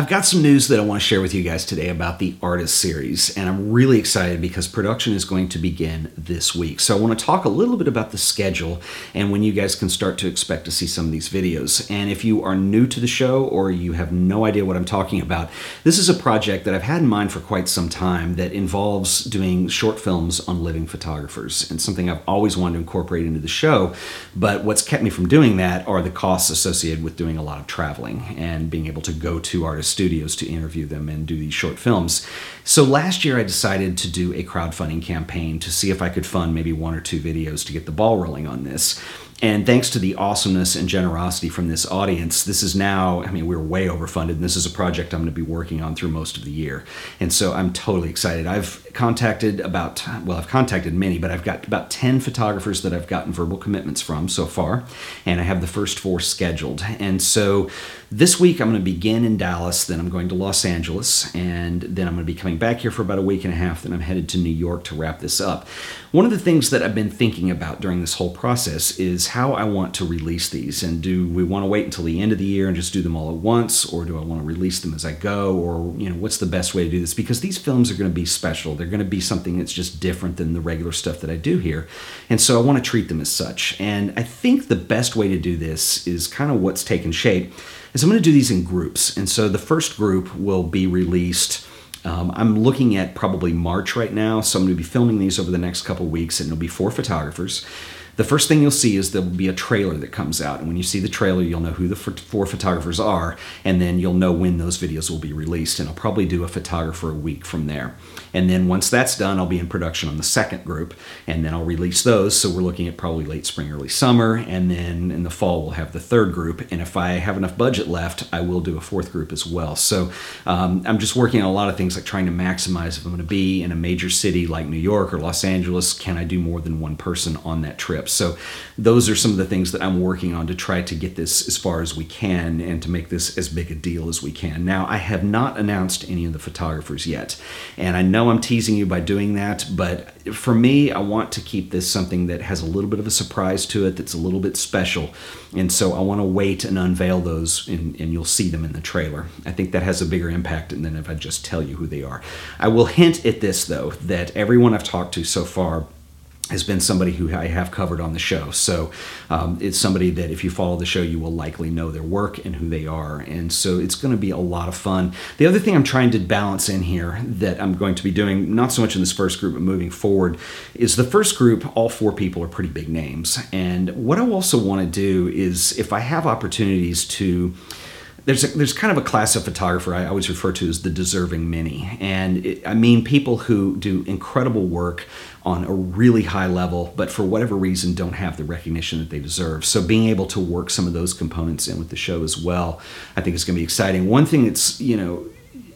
I've got some news that I want to share with you guys today about the Artist Series, and I'm really excited because production is going to begin this week. So I want to talk a little bit about the schedule and when you guys can start to expect to see some of these videos. And if you are new to the show or you have no idea what I'm talking about, this is a project that I've had in mind for quite some time that involves doing short films on living photographers, and something I've always wanted to incorporate into the show. But what's kept me from doing that are the costs associated with doing a lot of traveling and being able to go to artists studios to interview them and do these short films. So last year I decided to do a crowdfunding campaign to see if I could fund maybe one or two videos to get the ball rolling on this. And thanks to the awesomeness and generosity from this audience, this is now, I mean, we're way overfunded, and this is a project I'm going to be working on through most of the year. And so I'm totally excited. I've contacted about, well, I've contacted many, but I've got about 10 photographers that I've gotten verbal commitments from so far, and I have the first four scheduled. And so this week I'm going to begin in Dallas, then I'm going to Los Angeles, and then I'm going to be coming back here for about a week and a half, then I'm headed to New York to wrap this up. One of the things that I've been thinking about during this whole process is how I want to release these. And do we want to wait until the end of the year and just do them all at once, or do I want to release them as I go, or you know, what's the best way to do this? Because these films are going to be special. They're going to be something that's just different than the regular stuff that I do here, and so I want to treat them as such. And I think the best way to do this is kind of what's taken shape. Is I'm going to do these in groups, and so the first group will be released. Um, I'm looking at probably March right now, so I'm going to be filming these over the next couple weeks, and it'll be four photographers the first thing you'll see is there'll be a trailer that comes out. And when you see the trailer, you'll know who the four photographers are, and then you'll know when those videos will be released. And I'll probably do a photographer a week from there. And then once that's done, I'll be in production on the second group, and then I'll release those. So we're looking at probably late spring, early summer, and then in the fall, we'll have the third group. And if I have enough budget left, I will do a fourth group as well. So um, I'm just working on a lot of things like trying to maximize if I'm going to be in a major city like New York or Los Angeles, can I do more than one person on that trip? So those are some of the things that I'm working on to try to get this as far as we can and to make this as big a deal as we can. Now, I have not announced any of the photographers yet, and I know I'm teasing you by doing that, but for me, I want to keep this something that has a little bit of a surprise to it, that's a little bit special, and so I want to wait and unveil those, and, and you'll see them in the trailer. I think that has a bigger impact than if I just tell you who they are. I will hint at this, though, that everyone I've talked to so far has been somebody who I have covered on the show. So um, it's somebody that if you follow the show, you will likely know their work and who they are. And so it's going to be a lot of fun. The other thing I'm trying to balance in here that I'm going to be doing, not so much in this first group, but moving forward, is the first group, all four people are pretty big names. And what I also want to do is if I have opportunities to there's a, there's kind of a class of photographer I always refer to as the deserving many, and it, I mean people who do incredible work on a really high level, but for whatever reason don't have the recognition that they deserve. So being able to work some of those components in with the show as well, I think is going to be exciting. One thing that's you know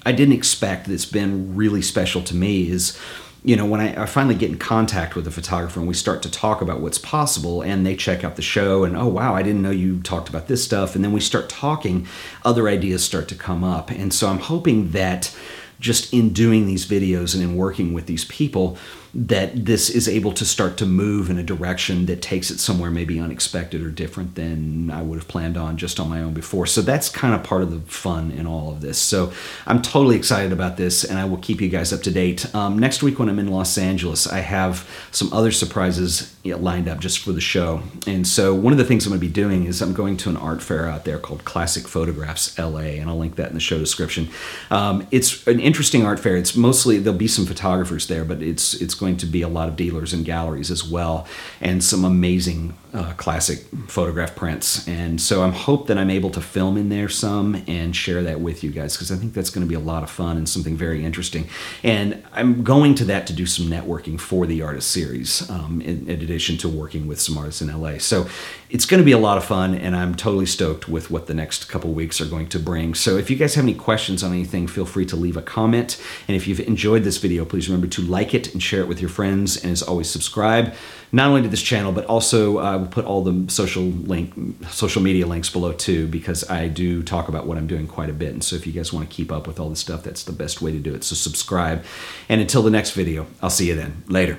I didn't expect that's been really special to me is you know, when I, I, finally get in contact with a photographer and we start to talk about what's possible, and they check out the show, and oh, wow, I didn't know you talked about this stuff. And then we start talking, other ideas start to come up. And so I'm hoping that just in doing these videos and in working with these people, that this is able to start to move in a direction that takes it somewhere maybe unexpected or different than I would have planned on just on my own before. So that's kind of part of the fun in all of this. So I'm totally excited about this and I will keep you guys up to date. Um, next week when I'm in Los Angeles, I have some other surprises lined up just for the show. And so one of the things I'm going to be doing is I'm going to an art fair out there called Classic Photographs LA, and I'll link that in the show description. Um, it's an interesting art fair. It's mostly, there'll be some photographers there, but it's, it's going to be a lot of dealers and galleries as well, and some amazing uh, classic photograph prints. And so I'm hope that I'm able to film in there some and share that with you guys because I think that's going to be a lot of fun and something very interesting. And I'm going to that to do some networking for the artist series, um, in, in addition to working with some artists in LA. So it's going to be a lot of fun, and I'm totally stoked with what the next couple weeks are going to bring. So if you guys have any questions on anything, feel free to leave a comment. And if you've enjoyed this video, please remember to like it and share it with your friends. And as always, subscribe not only to this channel, but also uh, we'll put all the social link, social media links below too, because I do talk about what I'm doing quite a bit. And so if you guys want to keep up with all the stuff, that's the best way to do it. So subscribe. And until the next video, I'll see you then. Later.